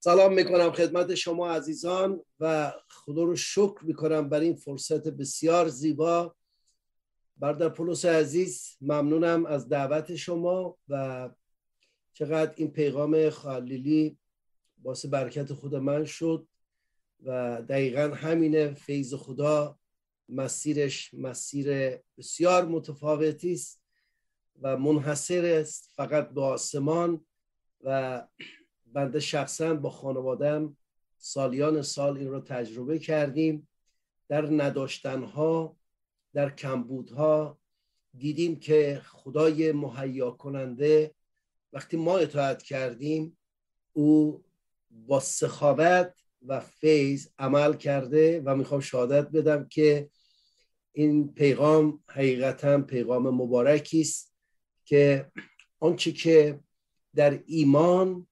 سلام می‌کنم خدمت شما عزیزان و خدا رو شکر می‌کنم بر این فرصت بسیار زیبا. بردر پولس عزیز ممنونم از دعوت شما و چقدر این پیغام خالیلی باعث برکت خود من شد و دقیقا همینه فیض خدا مسیرش مسیر بسیار متفاوتی است و منحصر است فقط به آسمان و بنده شخصا با خانوادم سالیان سال این رو تجربه کردیم. در نداشتنها در کمبودها دیدیم که خدای مهیا کننده وقتی ما اطاعت کردیم او با سخاوت و فیض عمل کرده و می‌خوام شهادت بدم که این پیغام حقیقتا پیغام مبارکی است که آنچه که در ایمان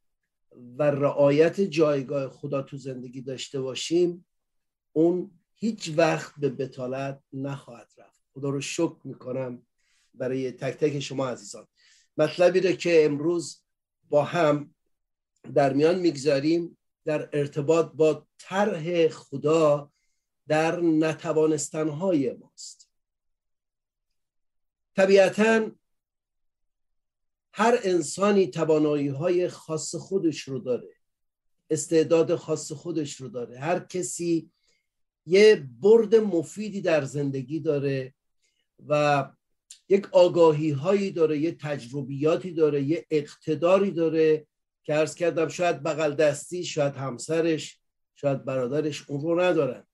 و رعایت جایگاه خدا تو زندگی داشته باشیم اون هیچ وقت به بتالت نخواهد رفت. خدا رو شکر می‌کنم برای تک تک شما عزیزان. مطلبی رو که امروز با هم در میان می‌گذاریم در ارتباط با طرح خدا در نتوانستنهای ماست. طبیعتا هر انسانی توانایی های خاص خودش رو داره. استعداد خاص خودش رو داره. هر کسی یه برد مفیدی در زندگی داره و یک آگاهی هایی داره یه تجربیاتی داره یه اقتداری داره که ارز کردم شاید بغل دستی شاید همسرش شاید برادرش اون رو ندارن.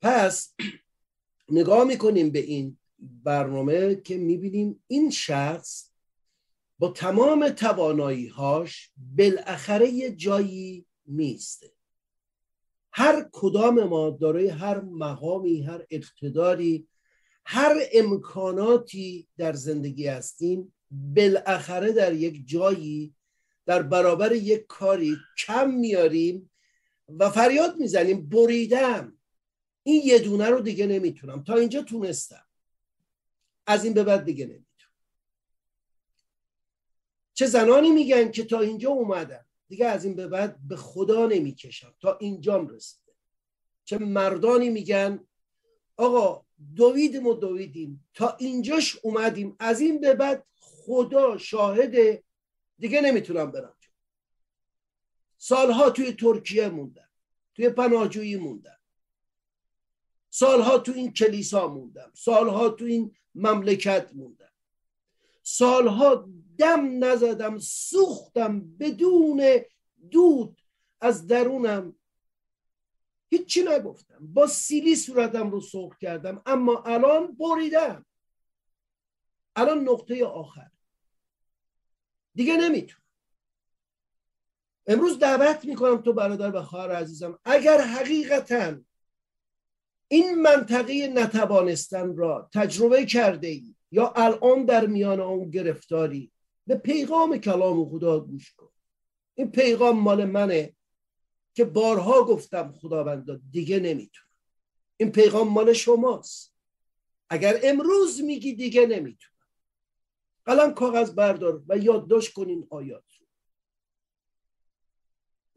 پس نگاه می‌کنیم به این برنامه که می‌بینیم این شخص با تمام توانایی هاش بالاخره یه جایی میسته هر کدام ما دارای هر مقامی هر اقتداری هر امکاناتی در زندگی هستیم بالاخره در یک جایی در برابر یک کاری کم میاریم و فریاد می‌زنیم بریدم. این یه دونه رو دیگه نمی‌تونم. تا اینجا تونستم. از این به بعد دیگه نمی‌تونم. چه زنانی میگن که تا اینجا اومدم دیگه از این به بعد به خدا نمی‌کشم تا اینجام رسیده. چه مردانی میگن؟ آقا دویدیم و دویدیم. تا اینجاش اومدیم. از این به بعد خدا شاهد دیگه نمی‌تونم برم سالها توی ترکیه موندم. توی پناهجویی موندم. سالها تو این کلیسا موندم. سالها تو این مملکت موندم. سالها دم نزدم سوختم بدون دود. از درونم هیچی نگفتم. با سیلی صورتم رو سرخ کردم اما الان بریدم. الان نقطه آخر. دیگه نمی‌تونم. امروز دعوت می‌کنم تو برادر و خواهر عزیزم اگر حقیقتا این منطقه نتوانستن را تجربه کرده ای یا الان در میان آن گرفتاری؟ به پیغام کلام خدا گوش کن. این پیغام مال منه که بارها گفتم خداوندا دیگه نمی‌تونم. این پیغام مال شماست. اگر امروز میگی دیگه نمی‌تونم. قلم کاغذ بردار و یادداشت کنین آیات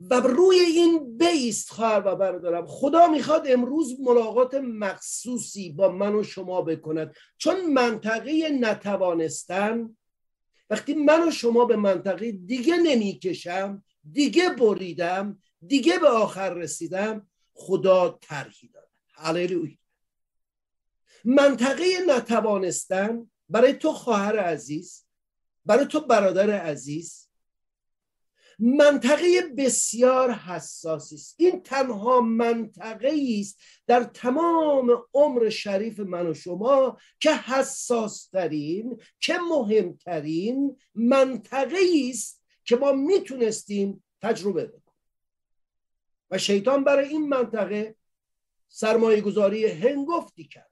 و روی این بیست خواهر و برادرم خدا می‌خواد امروز ملاقات مخصوصی با من و شما بکند. چون منطقه نتوانستن وقتی من و شما به منطقه دیگه نمی‌کشم دیگه بریدم دیگه به آخر رسیدم خدا ترهی داد. هللویا. منطقه نتوانستن برای تو خواهر عزیز برای تو برادر عزیز منطقه بسیار حساسی است. این تنها منطقه است در تمام عمر شریف من و شما که حساس ترین که مهمترین منطقه است که ما می‌تونستیم تجربه بکنیم. و شیطان برای این منطقه سرمایه گذاری هنگفتی کرد.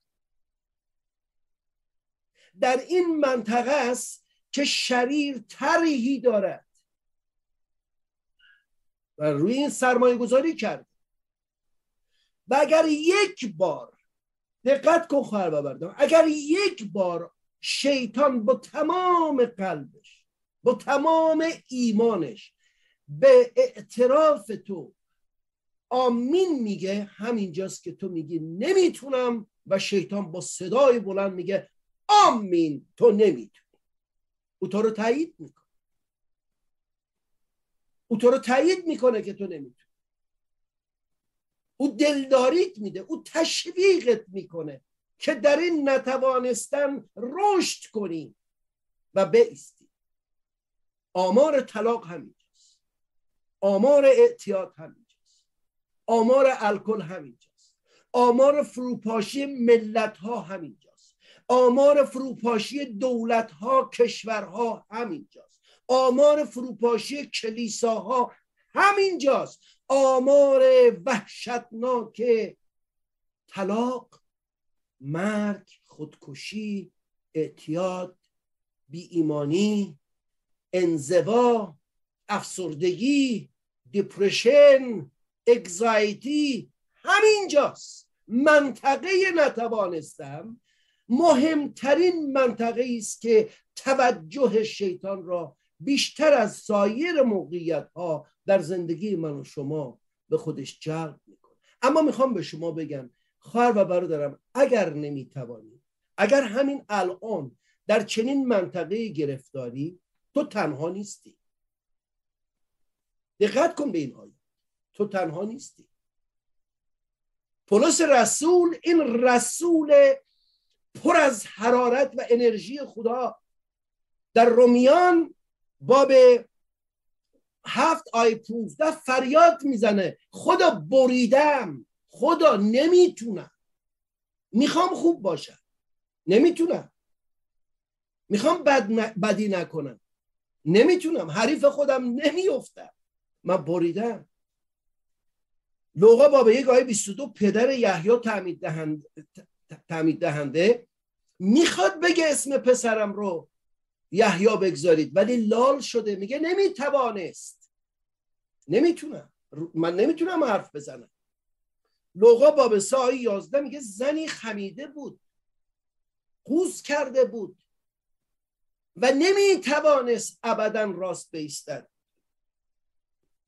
در این منطقه است که شریر طرحی دارد. و روی این سرمایه گذاری کرد. و اگر یک بار دقت کن خواهر ببردم اگر یک بار شیطان با تمام قلبش با تمام ایمانش به اعتراف تو آمین میگه همینجاست که تو میگی نمی‌تونم و شیطان با صدای بلند میگه آمین تو نمی‌تونی. او تو رو تایید می‌کنه. او تو رو تایید می‌کنه که تو نمی‌تونی. او دلداریت میده او تشویقت می‌کنه که در این نتوانستن رشد کنی و بیستی آمار طلاق همینجاست. آمار اعتیاد همینجاست. آمار الکل همینجاست. آمار فروپاشی ملت ها همینجاست. آمار فروپاشی دولت ها کشورها همینجاست. آمار فروپاشی کلیساها همینجاست. آمار وحشتناک طلاق مرگ خودکشی اعتیاد بی ایمانی انزوا افسردگی دیپرشن اگزایتی همینجاست. منطقه نتوانستم. مهمترین منطقه است که توجه شیطان را بیشتر از سایر موقعیت ها در زندگی من و شما به خودش جلب می‌کنه. اما می‌خوام به شما بگم خواهر و برادرم اگر نمی‌توانی اگر همین الان در چنین منطقه گرفتاری تو تنها نیستی. دقت کن به این آیه. تو تنها نیستی. پولس رسول این رسول پر از حرارت و انرژی خدا در رومیان باب هفت آی پونزده فریاد می‌زنه. خدا بریدم. خدا نمی‌تونم. می‌خوام خوب باشم. نمی‌تونم. می‌خوام بد بدی نکنم. نمی‌تونم. حریف خودم نمیافتم. من بریدم. لوقا باب یک آیه 22 پدر یحیی تعمید دهنده, تعمید دهنده می‌خواد بگه اسم پسرم رو. یحیی بگذارید. ولی لال شده. میگه نمی‌توانست. نمی‌تونم. من نمی‌تونم حرف بزنم. لوقا باب آیه 11 میگه زنی خمیده بود. قوز کرده بود. و نمی‌توانست ابدا راست بیستد.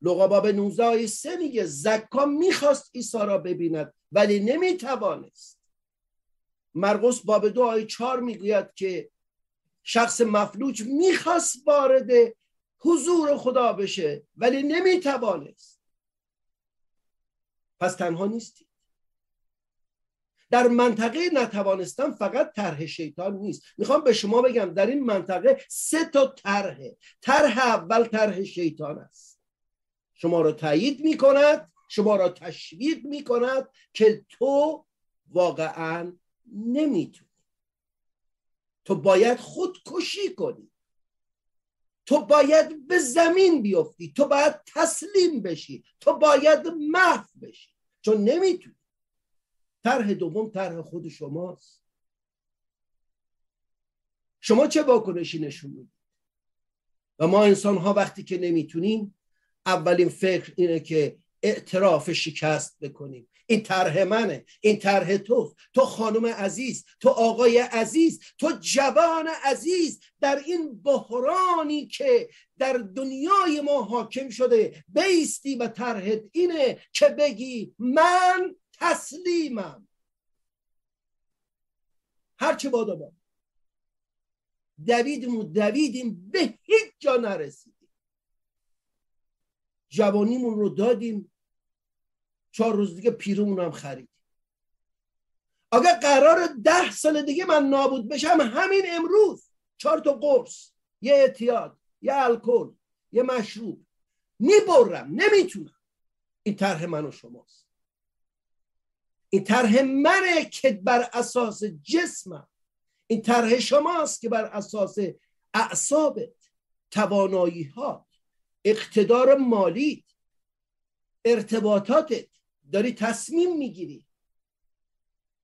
لوقا باب 19 آیه 3 میگه زکا می‌خواست عیسی را ببیند ولی نمی‌توانست. مرقس باب دو آیه 4 می‌گوید که شخص مفلوج می‌خواست وارد حضور خدا بشه ولی نمی‌توانست. پس تنها نیستی در منطقه نتوانستم فقط طرح شیطان نیست. می‌خوام به شما بگم در این منطقه سه تا طرحه طرح اول طرح شیطان است. شما را تایید می‌کند شما را تشویق می‌کند که تو واقعا نمی‌تونی. تو باید خودکشی کنی. تو باید به زمین بیفتی. تو باید تسلیم بشی. تو باید محو بشی. چون نمی‌تونی. طرح دوم طرح خود شماست. شما چه واکنشی نشون می‌دید؟ و ما انسان ها وقتی که نمی‌تونیم اولین فکر اینه که اعتراف شکست بکنیم. این طرح منه این طرح تو تو خانم عزیز تو آقای عزیز تو جوان عزیز در این بحرانی که در دنیای ما حاکم شده بیستی و طرحت اینه که بگی من تسلیمم. هرچه بادا با. دویدیم دویدیم به هیچ جا نرسیدیم. جوانیمون رو دادیم چهار روز دیگه پیرمون هم خریدیم اگر قرار ده سال دیگه من نابود بشم همین امروز. چهار تا قرص یه اعتیاد یه الکل یه مشروب. می‌برم نمی‌تونم. این طرح من و شماست. این طرح منه که بر اساس جسمم. این طرح شماست که بر اساس اعصابت توانایی ها اقتدار مالی ارتباطاتت داری تصمیم می‌گیری.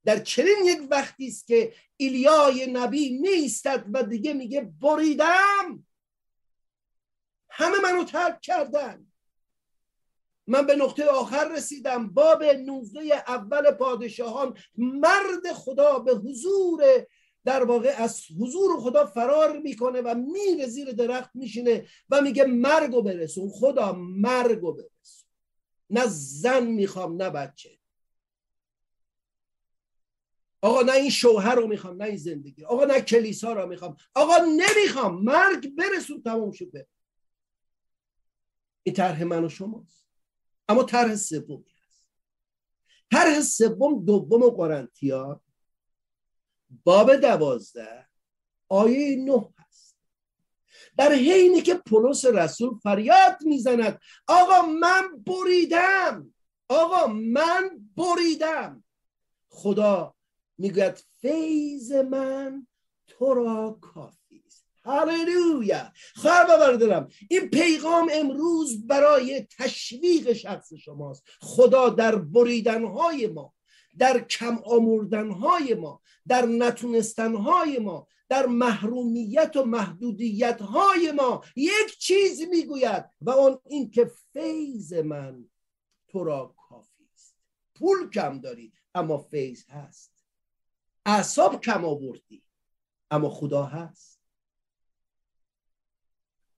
در چنین یک وقتی است که ایلیای نبی نیستد و دیگه میگه بریدم. همه منو ترک کردن. من به نقطه آخر رسیدم. باب نوزده اول پادشاهان مرد خدا به حضور در واقع از حضور خدا فرار می‌کنه و میره زیر درخت میشینه و میگه مرگو برسون. خدا مرگو برسون. نه زن می‌خوام نه بچه. آقا نه این شوهر رو می‌خوام نه این زندگی آقا نه کلیسا رو می‌خوام. آقا نمی‌خوام. مرگ برسون تمام شده این طرح من و شماست. اما طرح سومی هست. طرح سوم دوم قرنتیا باب دوازده آیه نه. در حینی که پولس رسول فریاد می‌زند آقا من بریدم آقا من بریدم. خدا می‌گوید فیض من تو را کافی است. هللویا! خواهر دارم این پیغام امروز برای تشویق شخص شماست. خدا در بریدنهای ما در کم آموردنهای ما در نتونستنهای ما در محرومیت و محدودیت های ما یک چیز می‌گوید و آن این که فیض من تو را کافی است. پول کم داری اما فیض هست. اعصاب کم آوردی اما خدا هست.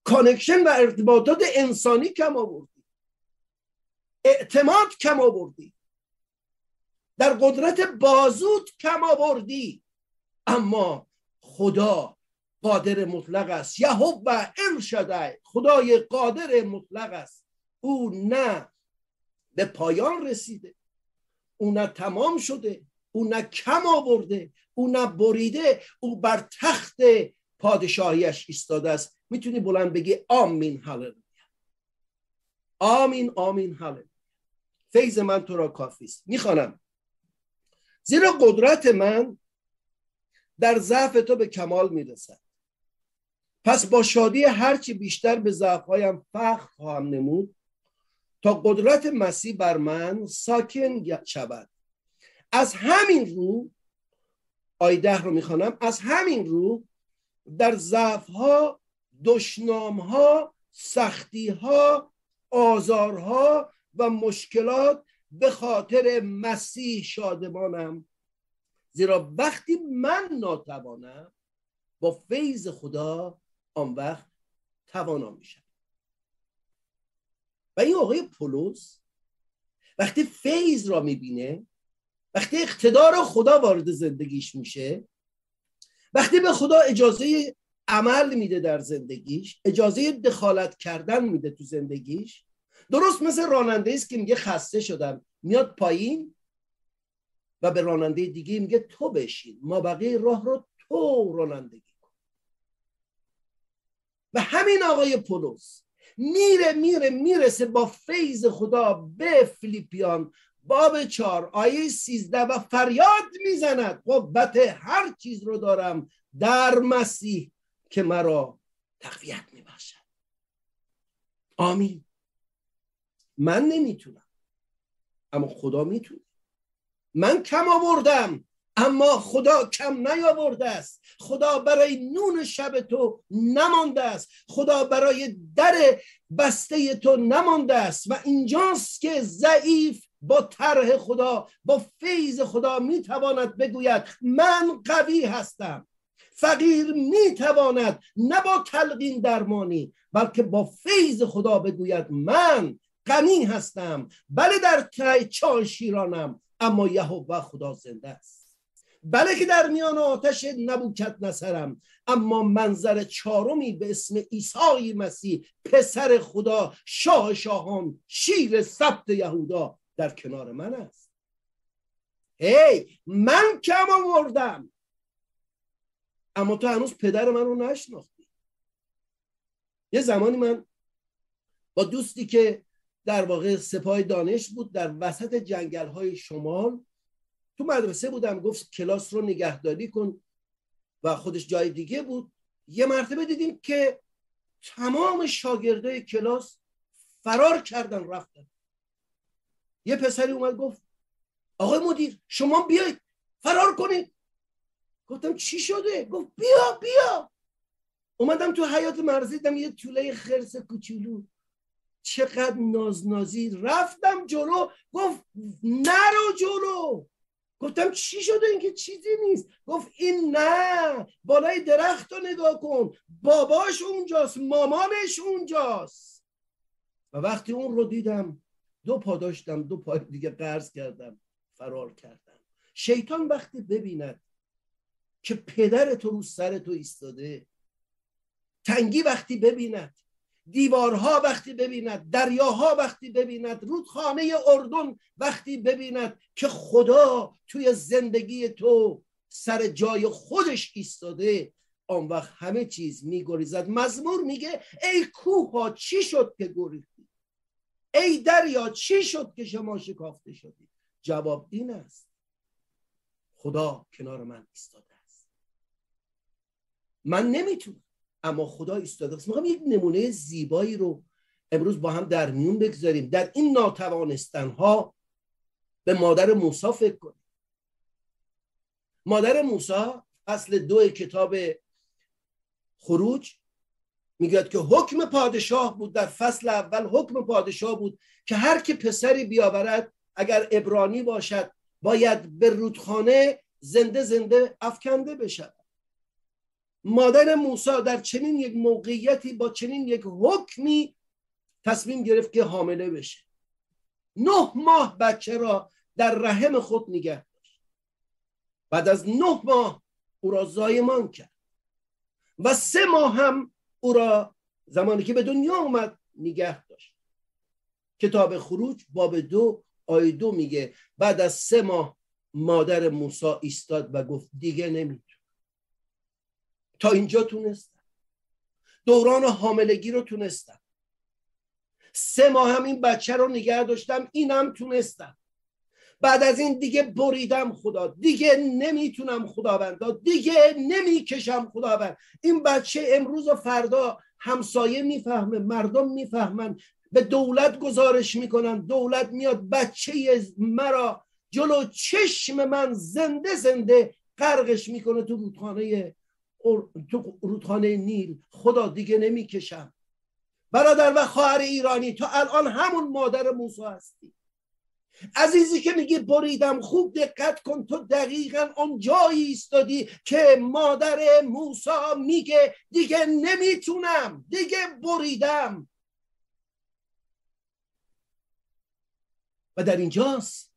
connection و ارتباطات انسانی کم آوردی. اعتماد کم آوردی. در قدرت بازوت کم آوردی. اما خدا قادر مطلق است. یهوه و شده خدای قادر مطلق است. او نه به پایان رسیده او نه تمام شده او نه کم آورده او نه بریده او بر تخت پادشاهیش ایستاده است. می‌تونی بلند بگی آمین هللویا. آمین آمین هللویا. فیض من تو را کافی است. می‌خوانم. زیرا قدرت من در ضعف تو به کمال می‌رسد. پس با شادی هرچی بیشتر به ضعفهایم فخر خواهم نمود تا قدرت مسیح بر من ساکن شود. از همین رو آیده رو می‌خوانم از همین رو در ضعف ها دشنام ها سختی ها آزارها و مشکلات به خاطر مسیح شادمانم. زیرا وقتی من ناتوانم با فیض خدا آن وقت توانا میشم. و این آقای پولس وقتی فیض را می‌بینه وقتی اقتدار خدا وارد زندگیش میشه وقتی به خدا اجازه عمل میده در زندگیش اجازه دخالت کردن میده تو زندگیش درست مثل راننده است که میگه خسته شدم میاد پایین و به راننده دیگه میگه تو بشین. ما بقیه راه رو تو رانندگی کن. و همین آقای پولس میره میره می‌رسه با فیض خدا به فیلیپیان باب چار آیه سیزده و فریاد می‌زند. قوت هر چیز رو دارم در مسیح که مرا تقویت میبخشد. آمین. من نمی‌تونم اما خدا می‌تونه. من کم آوردم اما خدا کم نیاورده است. خدا برای نون شب تو نمانده است. خدا برای در بسته تو نمانده است. و اینجاست که ضعیف با طرح خدا با فیض خدا می‌تواند بگوید من قوی هستم. فقیر می‌تواند نه با تلقین درمانی بلکه با فیض خدا بگوید من غنی هستم. بله در چای شیرانم اما یهوه خدا زنده است. بله که در میان آتش نبوکت نصرم اما منظر چهارمی به اسم عیسی مسیح پسر خدا شاه شاهان شیر سبت یهودا در کنار من است. هی من کم آوردم. اما تو هنوز پدر من رو نشناختی. یه زمانی من با دوستی که در واقع سپاه دانش بود در وسط جنگل های شمال. تو مدرسه بودم گفت کلاس رو نگهداری کن و خودش جای دیگه بود. یه مرتبه دیدیم که تمام شاگرده کلاس فرار کردن رفتن. یه پسری اومد گفت آقای مدیر شما بیایید فرار کنید. گفتم چی شده؟ گفت بیا بیا. اومدم تو حیات مرزی دیدم یه طوله خرس کوچولو. چقدر نازنازی رفتم جلو گفت نرو جلو. گفتم چی شده؟ اینکه چیزی نیست. گفت این نه بالای درخت رو نگاه کن. باباش اونجاست مامانش اونجاست. و وقتی اون رو دیدم دو پا داشتم دو پای دیگه قرض کردم فرار کردم. شیطان وقتی ببیند که پدر تو رو سر تو ایستاده تنگی وقتی ببیند دیوارها وقتی ببیند دریاها وقتی ببیند رودخانه اردن وقتی ببیند که خدا توی زندگی تو سر جای خودش ایستاده. آن وقت همه چیز میگریزد. مزمور میگه ای کوه چی شد که گریختی؟ ای دریا چی شد که شما شکافته شدید جواب این است. خدا کنار من ایستاده است. من نمی‌تونم. اما خدا ایستاده است. می‌خوام یک نمونه زیبایی رو امروز با هم در میون بگذاریم. در این ناتوانستن ها به مادر موسی فکر کنیم. مادر موسی اصل دو کتاب خروج می‌گوید که حکم پادشاه بود. در فصل اول حکم پادشاه بود که هر که پسری بیاورد اگر ابرانی باشد باید به رودخانه زنده زنده افکنده بشود. مادر موسی در چنین یک موقعیتی با چنین یک حکمی تصمیم گرفت که حامله بشه. نه ماه بچه را در رحم خود نگه داشت. بعد از نه ماه او را زایمان کرد و سه ماه هم او را زمانی که به دنیا اومد نگه داشت. کتاب خروج باب دو آیه دو میگه بعد از سه ماه مادر موسی ایستاد و گفت دیگه نمی تا اینجا تونستم. دوران حاملگی رو تونستم. سه ماه هم این بچه رو نگه داشتم اینم تونستم. بعد از این دیگه بریدم خدا. دیگه نمی‌تونم خداوندا. دیگه نمی‌کشم خداوند. این بچه امروز و فردا همسایه می‌فهمه مردم می‌فهمن. به دولت گزارش می‌کنن. دولت میاد بچه مرا جلو چشم من زنده زنده غرقش می‌کنه تو رودخانه تو رودخانه نیل خدا دیگه نمی‌کشم. برادر و خواهر ایرانی تو الان همون مادر موسی هستی. عزیزی که میگی بریدم خوب دقت کن تو دقیقا اون جایی ایستادی که مادر موسی میگه دیگه نمی‌تونم دیگه بریدم. و در اینجاست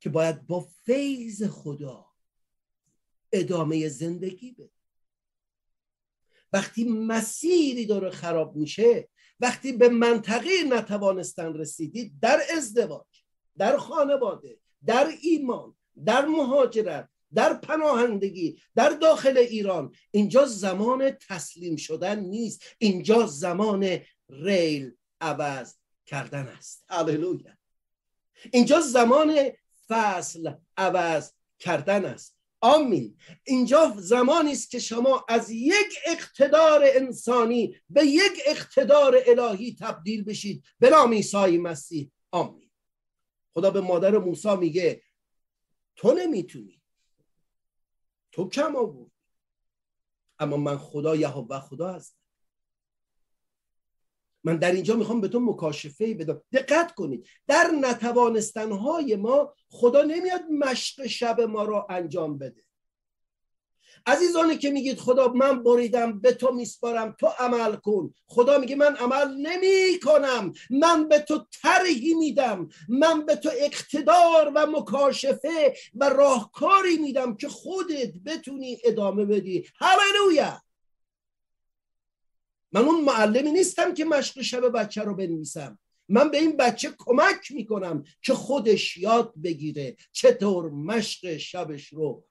که باید با فیض خدا ادامه زندگی بده. وقتی مسیری داره خراب میشه وقتی به منطقه نتوانستن رسیدید در ازدواج در خانواده در ایمان در مهاجرت در پناهندگی در داخل ایران اینجا زمان تسلیم شدن نیست. اینجا زمان ریل عوض کردن است. هللویا. اینجا زمان فصل عوض کردن است. آمین. اینجا زمانی است که شما از یک اقتدار انسانی به یک اقتدار الهی تبدیل بشید. به نام عیسی مسیح. آمین. خدا به مادر موسی میگه تو نمی‌تونی. تو کم آورد اما من خدا یهوه خدا هستم. من در اینجا می‌خوام به تو مکاشفه بدم. دقت کنید. در نتوانستنهای ما خدا نمیاد مشق شب ما را انجام بده. عزیزانی که میگید خدا من بریدم به تو میسپارم تو عمل کن. خدا میگه من عمل نمی کنم من به تو طرحی میدم. من به تو اقتدار و مکاشفه و راهکاری میدم که خودت بتونی ادامه بدی. هللویا! من اون معلمی نیستم که مشق شب بچه رو بنویسم. من به این بچه کمک می‌کنم که خودش یاد بگیره چطور مشق شبش رو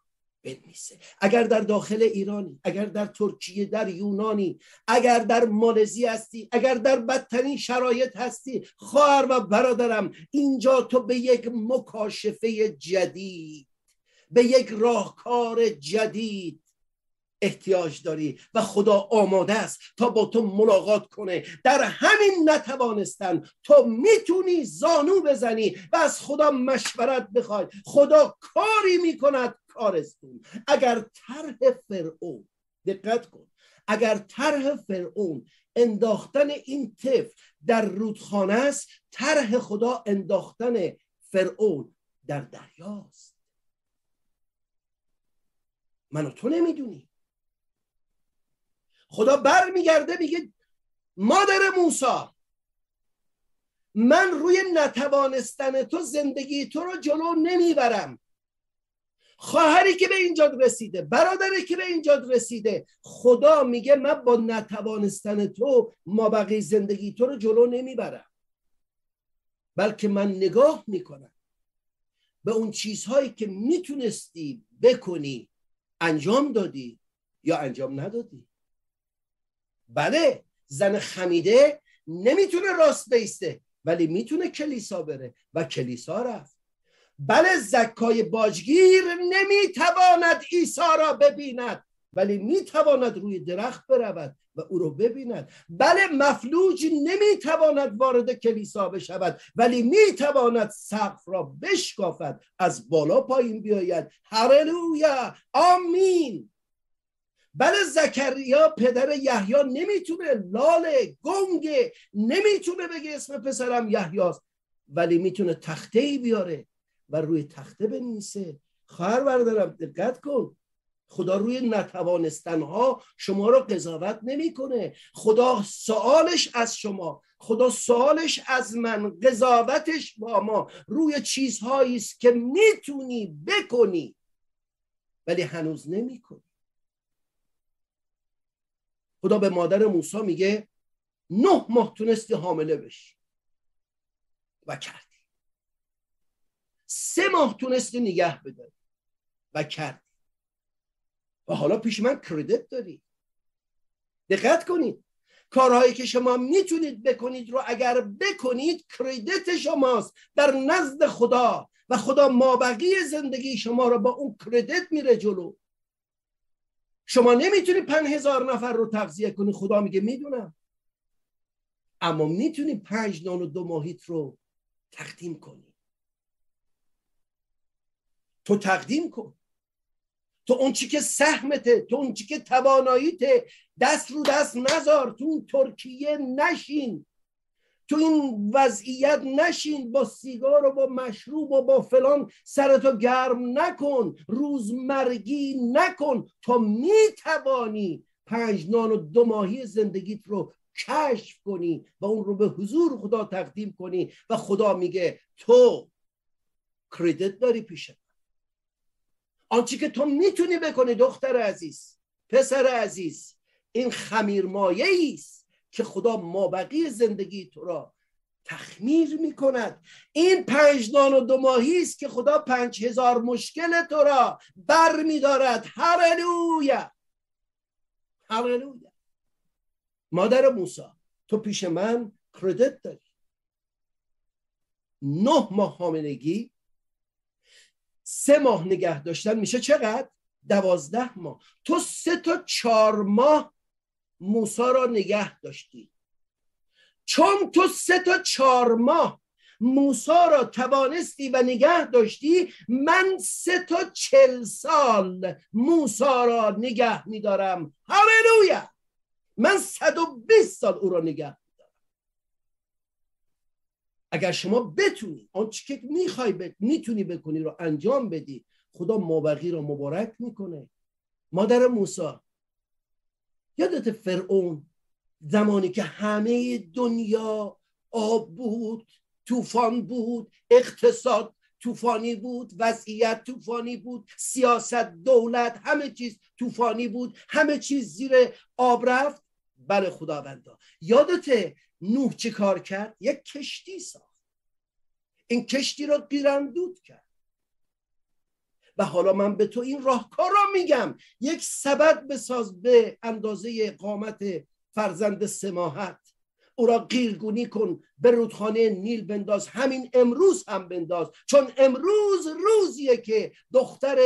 بنویسه. اگر در داخل ایرانی اگر در ترکیه در یونانی اگر در مالزی هستی اگر در بدترین شرایط هستی خواهر و برادرم اینجا تو به یک مکاشفه جدید به یک راهکار جدید احتیاج داری و خدا آماده است تا با تو ملاقات کنه. در همین نتوانستن تو می‌تونی زانو بزنی و از خدا مشورت بخوای. خدا کاری می‌کند کارستون اگر طرح فرعون دقت کن. اگر طرح فرعون انداختن این طفل در رودخانه است طرح خدا انداختن فرعون در دریاست من و تو نمی‌دونی. خدا بر میگرده میگه مادر موسا من روی نتوانستن تو زندگی تو رو جلو نمی‌برم. خواهری که به اینجا رسیده برادری که به اینجا رسیده خدا میگه من با نتوانستن تو ما بقیه زندگی تو رو جلو نمی‌برم. بلکه من نگاه می‌کنم به اون چیزهایی که می‌تونستی بکنی انجام دادی یا انجام ندادی. بله زن خمیده نمی‌تونه راست بیسته ولی می‌تونه کلیسا بره و کلیسا رفت. بله زکای باجگیر نمی‌تواند عیسی را ببیند ولی می‌تواند روی درخت برود و او رو ببیند. بله مفلوج نمی‌تواند وارد کلیسا بشود ولی می‌تواند سقف را بشکافد از بالا پایین بیاید. هرلویا آمین. بله زکریا پدر یحیی نمی‌تونه لاله گنگه نمی‌تونه بگه اسم پسرم یحیاست ولی می‌تونه تخته ای بیاره و روی تخته بنویسه. خواهر بردارم دقت کن. خدا روی نتوانستنها شما رو قضاوت نمی‌کنه. خدا سوالش از شما. خدا سوالش از من. قضاوتش با ما. روی چیزهایی است که می‌تونی بکنی ولی هنوز نمی‌کنی. خدا به مادر موسی میگه نه ماه تونستی حامله بشی. و کردی. سه ماه تونستی نگه بداری. و کردی. و حالا پیش من کردیت داری. دقت کنید. کارهایی که شما می‌تونید بکنید رو اگر بکنید کردیت شماست. در نزد خدا. و خدا مابقی زندگی شما رو با اون کردیت میره جلو. شما نمی‌تونی پنج هزار نفر رو تغذیه کنی خدا میگه می‌دونم. اما می‌تونی پنج نان و دو ماهیت رو تقدیم کنی. تو تقدیم کن. تو اون چی که سهمته تو اون چی که تواناییته دست رو دست نذار تو ترکیه نشین. تو این وضعیت نشین با سیگار و با مشروب و با فلان سرتو گرم نکن روزمرگی نکن تا می‌توانی پنج نان و دو ماهی زندگیت رو کشف کنی و اون رو به حضور خدا تقدیم کنی و خدا میگه تو کردیت داری پیش آنچه که تو می‌تونی بکنی دختر عزیز پسر عزیز این خمیر مایه است که خدا مابقی زندگی تو را تخمیر می‌کند. این پنج نان و دو ماهی است که خدا پنج هزار مشکل تو را بر میدارد هرلویا هرلویا مادر موسا تو پیش من کردت داری. نه ماه حاملگی سه ماه نگه داشتن میشه چقدر؟ دوازده ماه. تو سه تا چهار ماه موسا را نگه داشتی. چون تو سه تا چهار ماه موسا را توانستی و نگه داشتی من سه تا چل سال موسا را نگه میدارم. هللویا! من صد و بیست سال او را نگه اگر شما بتونی آنچه که می‌خوای ب... می‌تونی بکنی رو انجام بدی خدا مابقی رو مبارک می‌کنه. مادر موسا یادت فرعون زمانی که همه دنیا آب بود طوفان بود اقتصاد طوفانی بود وضعیت طوفانی بود سیاست دولت همه چیز طوفانی بود همه چیز زیر آب رفت بله خداوندا. یادته نوح چه کار کرد؟ یک کشتی ساخت. این کشتی را گیرندود کرد. حالا من به تو این راهکار را میگم. یک سبد بساز به اندازه قامت فرزند سماحت. او را قیرگونی کن به رودخانه نیل بنداز. همین امروز هم بنداز. چون امروز روزیه که دختر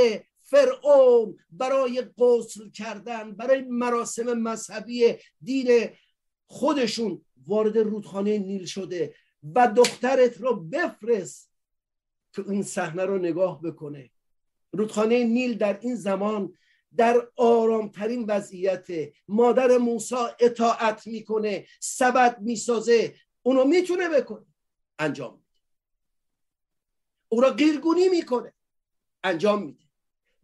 فرعون برای غسل کردن برای مراسم مذهبی دین خودشون وارد رودخانه نیل شده و دخترت رو بفرست که این صحنه رو نگاه بکنه. رودخانه نیل در این زمان در آرامترین وضعیت. مادر موسا اطاعت می‌کنه سبد می‌سازه اونو می‌تونه بکنه. انجام میده. او را گیرگونی می‌کنه. انجام میده.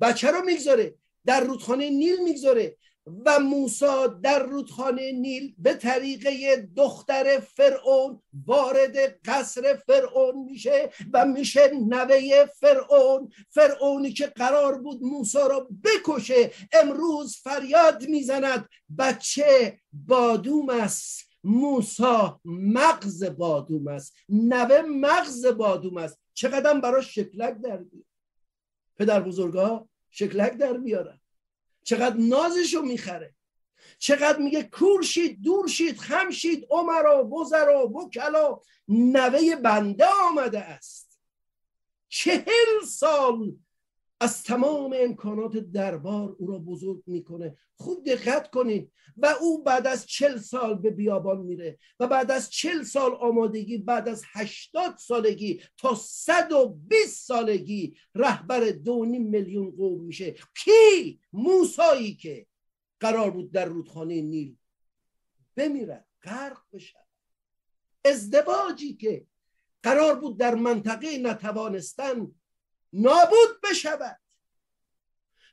بچه رو می‌گذاره در رودخانه نیل می‌گذاره. و موسا در رودخانه نیل به طریقه دختر فرعون وارد قصر فرعون میشه و میشه نوه فرعون. فرعونی که قرار بود موسا را بکشه امروز فریاد می‌زند. بچه بادوم است. موسا مغز بادوم است. نوه مغز بادوم است. چقدر براش شکلک در بیار. پدر بزرگا شکلک در بیارن. چقدر نازشو می‌خره. چقدر میگه کورشید دورشید خمشید عمرا بزرا بکلا نوه بنده آمده است. چهل سال از تمام امکانات دربار او را بزرگ می‌کنه. خوب دقت کنید. و او بعد از چل سال به بیابان میره و بعد از چل سال آمادگی بعد از هشتاد سالگی تا صد و بیست سالگی رهبر دو میلیون قوم میشه. کی؟ موسایی که قرار بود در رودخانه نیل بمیرد غرق بشه. ازدواجی که قرار بود در منطقه نتوانستن نابود بشود.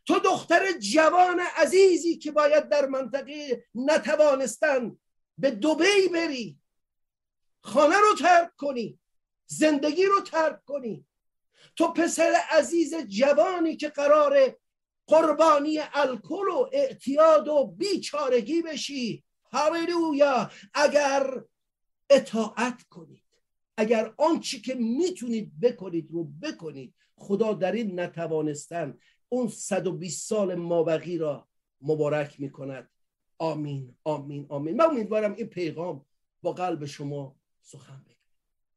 تو دختر جوان عزیزی که باید در منطقه نتوانستن به دوبی بری خانه رو ترک کنی زندگی رو ترک کنی. تو پسر عزیز جوانی که قرار قربانی الکل و اعتیاد و بیچارگی بشی. هاللویا. اگر اطاعت کنید اگر آنچه که می‌تونید بکنید رو بکنید خدا در این نتوانستن اون 120 سال مابقی را مبارک می‌کند. آمین آمین آمین. من امیدوارم این پیغام با قلب شما سخن بگه.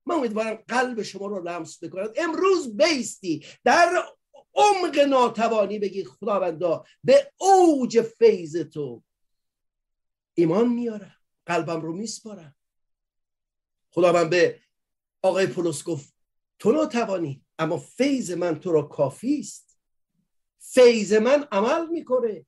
من امیدوارم قلب شما رو لمس بکند. امروز بیستی در عمق ناتوانی بگی خداوندا به اوج فیض تو ایمان میارم قلبم رو میسپارم. خداوند به آقای پولس گفت تو ناتوانی اما فیض من تو را کافی است. فیض من عمل می‌کنه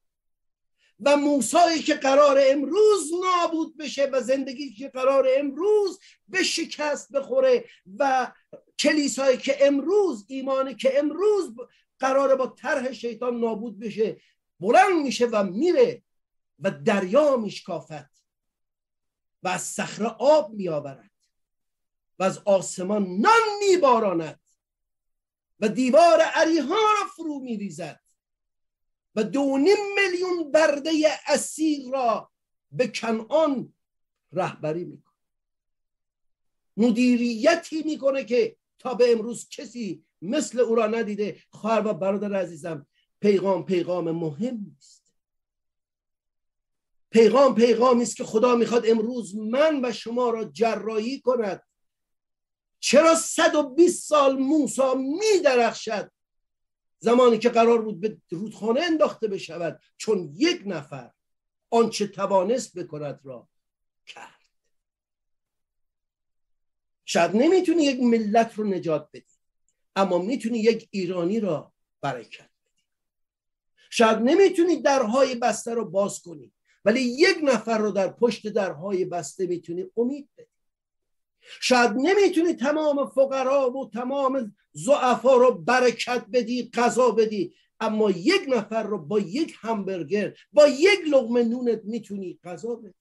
و موسایی که قرار امروز نابود بشه و زندگی که قرار امروز به شکست بخوره و کلیسایی که امروز ایمانی که امروز قرار با طرح شیطان نابود بشه بلند میشه و میره و دریا میشکافت و از صخره آب میآورد و از آسمان نان میباراند. و دیوار عریها را فرو میریزد و دو میلیون برده اسیر را به کنعان رهبری می‌کنه مدیریتی می‌کنه که تا به امروز کسی مثل او را ندیده. خواهر و برادر عزیزم پیغام پیغام مهم است پیغام پیغامی است که خدا می‌خواد امروز من و شما را جرایی کند. چرا 120 سال موسا میدرخشد؟ زمانی که قرار بود به رودخانه انداخته بشود چون یک نفر آنچه توانست بکند را کرد. شاید نمی‌تونی یک ملت رو نجات بدی اما می‌تونی یک ایرانی را برکت بدی. شاید نمی‌تونی درهای بسته رو باز کنی ولی یک نفر رو در پشت درهای بسته می‌تونی امید بدی. شاید نمی‌تونی تمام فقرا و تمام زعفا رو برکت بدی غذا بدی اما یک نفر رو با یک همبرگر با یک لغمه نونت می‌تونی غذا بدی.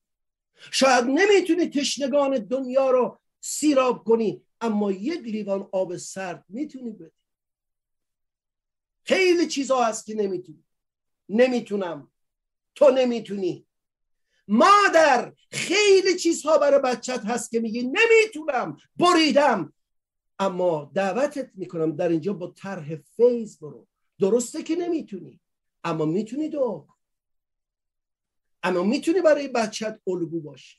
شاید نمی‌تونی تشنگان دنیا رو سیراب کنی اما یک لیوان آب سرد می‌تونی بدی. خیلی چیزها هست که نمی‌تونی. نمی‌تونم. تو نمی‌تونی. مادر خیلی چیزها برای بچت هست که میگی نمی‌تونم بریدم. اما دعوتت می‌کنم در اینجا با طرح فیض برو. درسته که نمی‌تونی اما می‌تونی دعا اما می‌تونی برای بچت الگو باشی.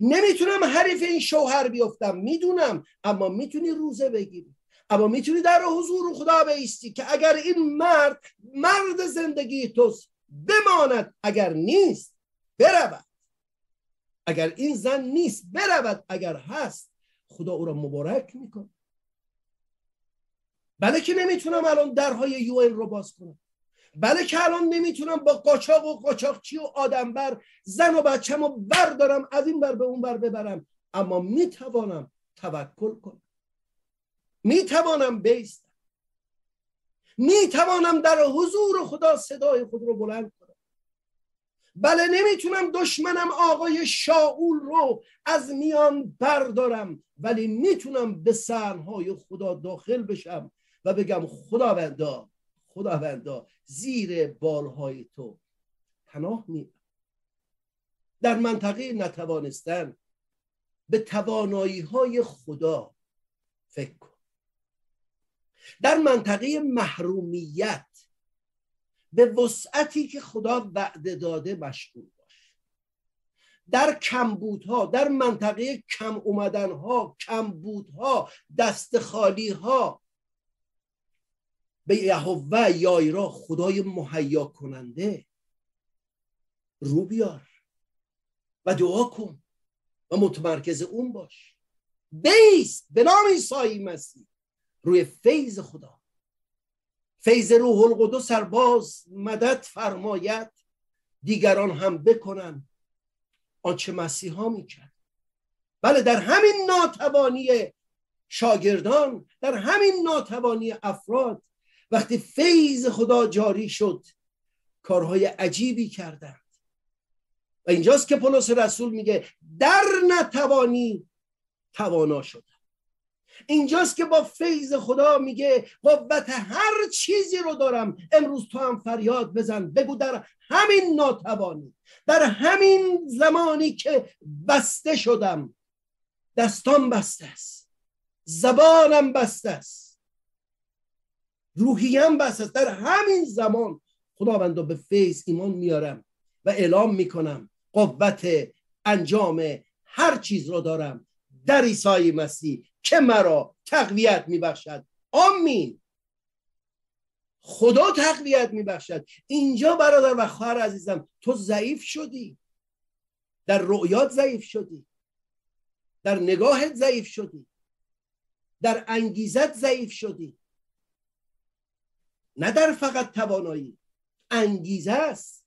نمی‌تونم حریف این شوهر بیفتم می‌دونم اما می‌تونی روزه بگیری. اما می‌تونی در حضور خدا بیستی که اگر این مرد مرد زندگی توست بماند اگر نیست برود. اگر این زن نیست برود. اگر هست خدا او را مبارک می‌کنه بله که نمی‌تونم الان درهای یو رو باز کنم. بله که الان نمی‌تونم با قاچاق و قاچاقچی و آدمبر زن و بچم رو بردارم از این بر به اون بر ببرم. اما می‌توانم توکل کنم. می‌توانم بیستم. می‌توانم در حضور خدا صدای خود رو بلند بله نمی‌تونم دشمنم آقای شاول رو از میان بردارم ولی می‌تونم به سرهای خدا داخل بشم و بگم خداوندا خداوندا زیر بالهای تو پناه می در منطقه نتوانستن به توانایی های خدا فکر کن. در منطقه محرومیت به وسعتی که خدا وعده داده مشغول باش. در کمبودها در منطقه کم اومدنها کمبودها دست خالی ها به یهوه یایرا خدای مهیا کننده رو بیار و دعا کن و متمرکز اون باش. بیست به نام عیسی مسیح روی فیض خدا. فیض روح القدس سرباز مدد فرماید دیگران هم بکنن. آنچه مسیحا می‌کرد. بله در همین ناتوانی شاگردان در همین ناتوانی افراد وقتی فیض خدا جاری شد کارهای عجیبی کردند. و اینجاست که پولس رسول میگه در نتوانی توانا شد اینجاست که با فیض خدا میگه قوت هر چیزی رو دارم. امروز تو هم فریاد بزن بگو در همین ناتوانی در همین زمانی که بسته شدم دستان بسته است زبانم بسته است روحیم بسته است. در همین زمان خداوند به فیض ایمان میارم و اعلام می‌کنم قوت انجام هر چیز رو دارم. در عیسی مسیح که مرا تقویت میبخشد؟ آمین. خدا تقویت میبخشد. اینجا برادر و خواهر عزیزم تو ضعیف شدی. در رؤیات ضعیف شدی. در نگاهت ضعیف شدی. در انگیزت ضعیف شدی. نه در فقط توانایی. انگیزه است.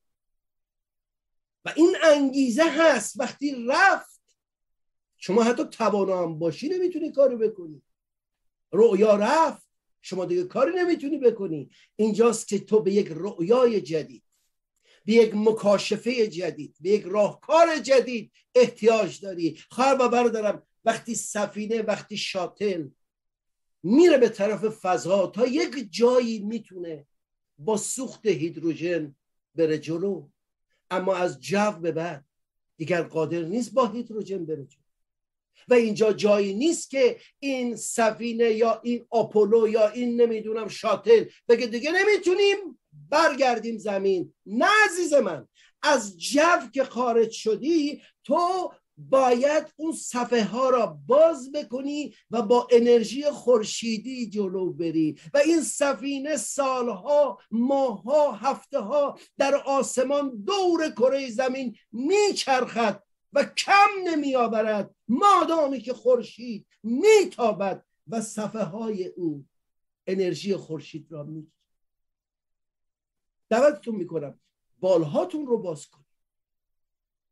و این انگیزه هست وقتی رفت شما حتی توانا هم باشی نمی‌تونی کارو بکنی. رؤیا رفت شما دیگه کاری نمی‌تونی بکنی. اینجاست که تو به یک رؤیای جدید به یک مکاشفه جدید به یک راهکار جدید احتیاج داری. خواهر و برادرم وقتی سفینه وقتی شاتل میره به طرف فضا تا یک جایی می‌تونه با سوخت هیدروژن بره جلو. اما از جو به بعد دیگر قادر نیست با هیدروژن بره جلو. و اینجا جایی نیست که این سفینه یا این آپولو یا این نمی‌دونم شاتل بگه دیگه نمی‌تونیم برگردیم زمین. نه عزیز من از جو که خارج شدی تو باید اون صفحه ها را باز بکنی و با انرژی خورشیدی جلو بری و این سفینه سالها ماهها هفته ها در آسمان دور کره زمین میچرخد. و کم نمیآورد. مادامی که خورشید میتابد و صفحه های او انرژی خورشید را می‌گیرد. دعوتتون می‌کنم بالهاتون رو باز کنید.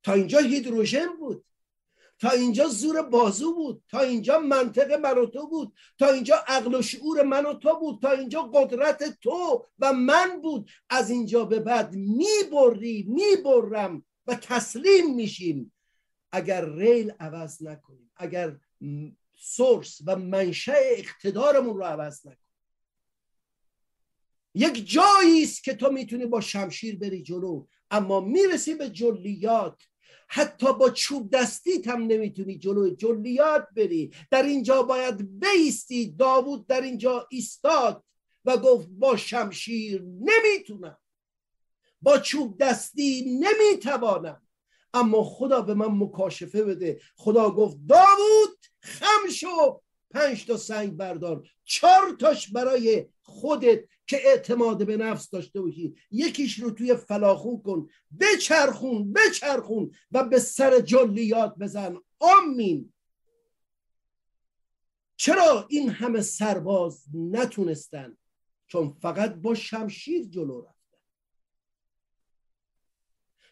تا اینجا هیدروژن بود. تا اینجا زور بازو بود. تا اینجا منطق من و تو بود. تا اینجا عقل و شعور من و تو بود. تا اینجا قدرت تو و من بود. از اینجا به بعد می‌بری می‌برم و تسلیم میشیم. اگر ریل عوض نکنیم اگر سورس و منشأ اقتدارمون رو عوض نکنیم. یک جایی است که تو می‌تونی با شمشیر بری جلو اما می‌رسی به جلیات. حتی با چوب دستیت هم نمی‌تونی جلو جلیات بری. در اینجا باید بیستی. داوود در اینجا ایستاد و گفت با شمشیر نمی‌تونم. با چوب دستی نمی‌توانم. اما خدا به من مکاشفه بده. خدا گفت داوود خم شو پنج تا سنگ بردار. چهار تاش برای خودت که اعتماد به نفس داشته باشی. یکیش رو توی فلاخون کن. بچرخون بچرخون و به سر جلیات بزن. آمین. چرا این همه سرباز نتونستن؟ چون فقط با شمشیر جلو رفت.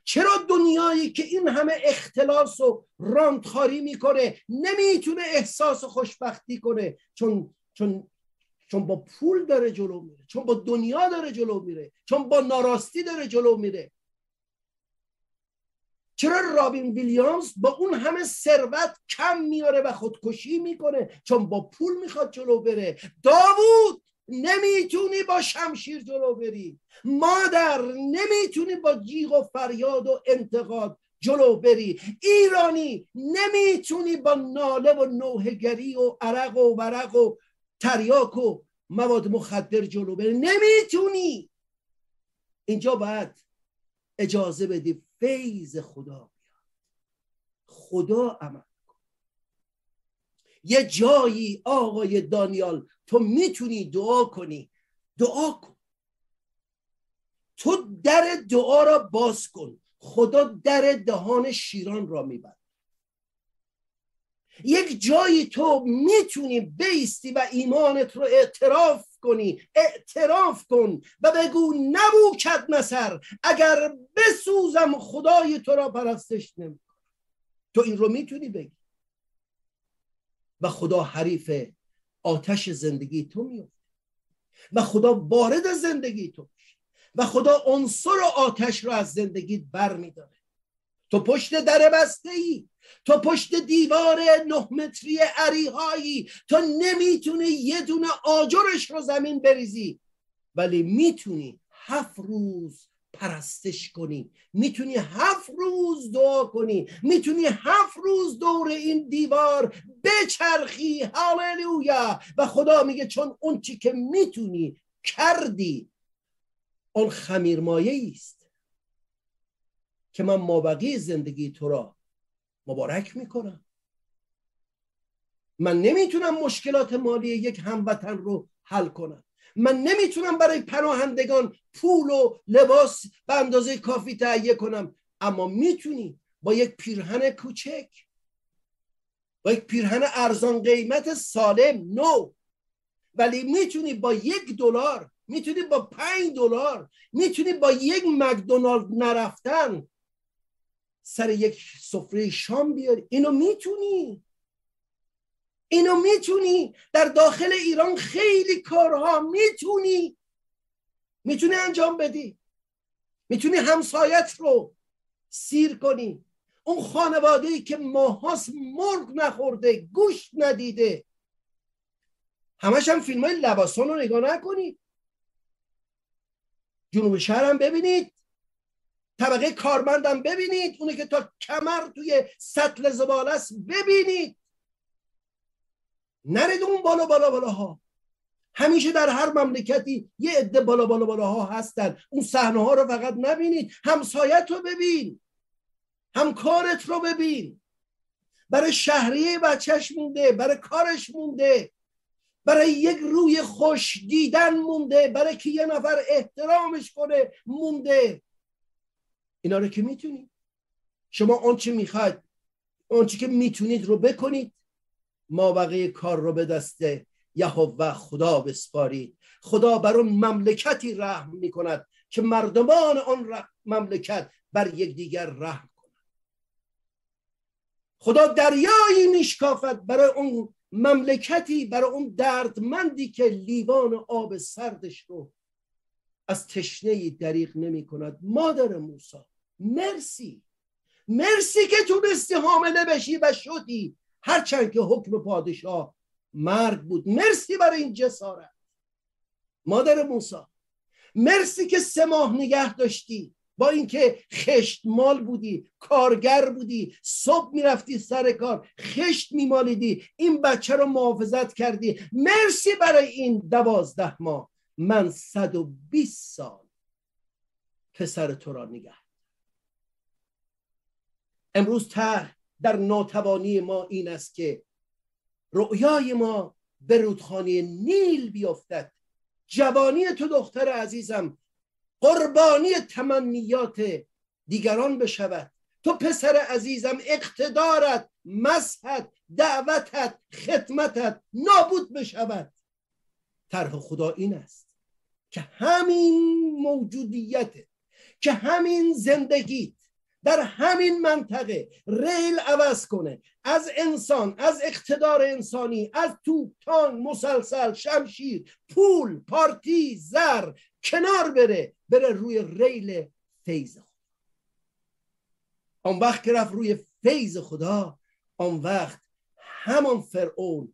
چرا دنیایی که این همه اختلاس و راندخاری می‌کنه نمی‌تونه احساس خوشبختی کنه؟ چون چون چون با پول داره جلو میره چون با دنیا داره جلو میره چون با ناراستی داره جلو میره. چرا رابین ویلیامز با اون همه ثروت کم میاره و خودکشی می‌کنه؟ چون با پول می‌خواد جلو بره. داوود! نمی‌تونی با شمشیر جلو بری. مادر نمی‌تونی با جیغ و فریاد و انتقاد جلو بری. ایرانی نمی‌تونی با ناله و نوهگری و عرق و ورق و تریاک و مواد مخدر جلو بری. نمی‌تونی. اینجا باید اجازه بدی فیض خدا بیاد. خدا عمل کن. یه جایی آقای دانیال تو می‌تونی دعا کنی. دعا کن. تو در دعا را باز کن. خدا در دهان شیران را میبند یک جایی تو می‌تونی بیستی و ایمانت رو اعتراف کنی. اعتراف کن و بگو نبوکد نصر اگر بسوزم خدای تو را پرستش نمی تو این رو می‌تونی بگی. و خدا حریف آتش زندگی تو میفته و خدا وارد زندگی تو میشه. و خدا عنصر آتش رو از زندگیت بر میداره تو پشت در بسته ای تو پشت دیوار نه متری عریهایی. تو نمی‌تونی یه دونه آجرش رو زمین بریزی. ولی می‌تونی هفت روز پرستش کنی. می‌تونی هفت روز دعا کنی. می‌تونی هفت روز دور این دیوار بچرخی. هاللویا و خدا میگه چون اون چی که می‌تونی کردی اون خمیرمایه است که من مابقی زندگی تو را مبارک می‌کنم. من نمی‌تونم مشکلات مالی یک هموطن رو حل کنم. من نمی‌تونم برای پناهندگان پول و لباس به اندازه کافی تهیه کنم. اما می‌تونی با یک پیرهن کوچک با یک پیرهن ارزان قیمت سالم نو. ولی می‌تونی با یک دلار می‌تونی با پنج دلار می‌تونی با یک مکدونالد نرفتن سر یک سفره شام بیاری. اینو می‌تونی. اینو می‌تونی در داخل ایران خیلی کارها می‌تونی. می‌تونی انجام بدی. می‌تونی همسایت رو سیر کنی. اون خانواده ای که ماهاس مرغ نخورده گوشت ندیده. همش هم فیلم های لباسان رو نگاه نکنید جنوب شهر هم ببینید. طبقه کارمندم ببینید. اونه که تا کمر توی سطل زباله است ببینید. نرید اون بالا بالا بالا ها همیشه در هر مملکتی یه عده بالا بالا بالا ها هستن. اون صحنه ها رو فقط نبینید. همسایت رو ببین. همکارت رو ببین. برای شهریه بچهش مونده برای کارش مونده. برای یک روی خوش دیدن مونده. برای که یه نفر احترامش کنه مونده. اینا رو که می‌تونید. شما آنچه می‌خواید آنچه که می‌تونید رو بکنید. ما بقیه کار رو به دست یهوه خدا بسپارید. خدا بر اون مملکتی رحم می‌کند که مردمان آن مملکت بر یکدیگر رحم کنند. خدا دریایی میشکافد برای اون مملکتی برای اون دردمندی که لیوان آب سردش رو از تشنه دریغ نمی کند مادر موسی مرسی. مرسی که تونستی حامله بشی و شدی. هرچند که حکم پادشاه مرگ بود. مرسی برای این جسارت. مادر موسی مرسی که سه ماه نگه داشتی. با اینکه خشت مال بودی کارگر بودی صبح می‌رفتی سر کار خشت میمالیدی این بچه رو محافظت کردی. مرسی برای این دوازده ماه. من صد و بیست سال پسر تو را نگه امروز ته در ناتوانی ما این است که رؤیای ما به رودخانه نیل بیفتد. جوانی تو دختر عزیزم قربانی تمنیات دیگران بشود. تو پسر عزیزم اقتدارت مسحت دعوتت خدمتت نابود بشود. طرح خدا این است که همین موجودیت که همین زندگیت در همین منطقه ریل عوض کنه. از انسان از اقتدار انسانی از توپ مسلسل شمشیر پول پارتی زر کنار بره بره روی ریل فیض خدا آن وقت که رفت روی فیض خدا آن وقت همان فرعون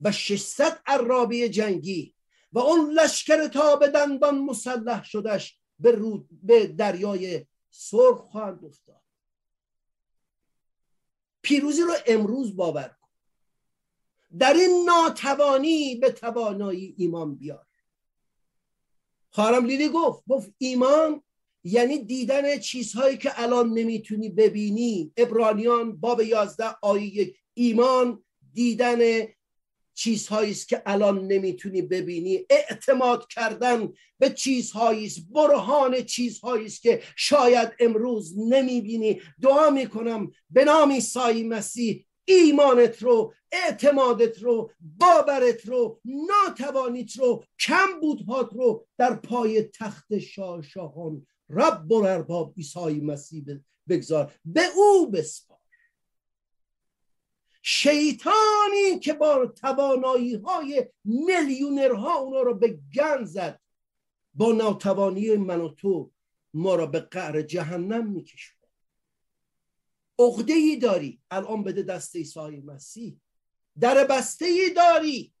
و 600 عرابی جنگی و اون لشکر تا به دندان مسلح شدش به, به دریای سرخ خواهند افتاد. پیروزی رو امروز باور کن. در این ناتوانی به توانایی ایمان بیار. خارم لیلی گفت گفت ایمان یعنی دیدن چیزهایی که الان نمی‌تونی ببینی. ابرانیان باب یازده آیه ایمان دیدن چیزهایی است که الان نمی‌تونی ببینی. اعتماد کردن به چیزهایی است برهان چیزهایی است که شاید امروز نمی‌بینی. دعا می‌کنم به نام عیسی مسیح ایمانت رو اعتمادت رو باورت رو ناتوانیت رو کم بودهات رو در پای تخت شاه شاهان. رب و ارباب عیسی مسیح بگذار. به او بسپار. شیطانی که با توانایی های میلیونرها اونا رو به گن زد. با ناتوانی من و تو ما را به قعر جهنم میکشونه. عقده ای داری. الان بده دست عیسی مسیح. در بسته ای داری.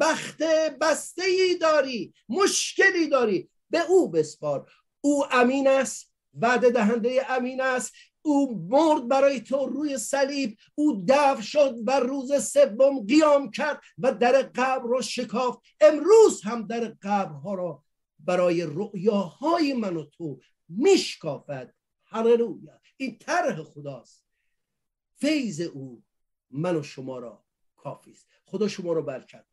بخت بسته ای داری. مشکلی داری. به او بسپار. او امین است. وعده دهنده امین است. او مرد برای تو روی صلیب او دفع شد و روز سوم قیام کرد و در قبر رو شکافت. امروز هم در قبرها را برای رؤیاهای من و تو میشکافد. هللویا! این طرح خداست. فیض او من و شما را کافی است. خدا شما را برکت.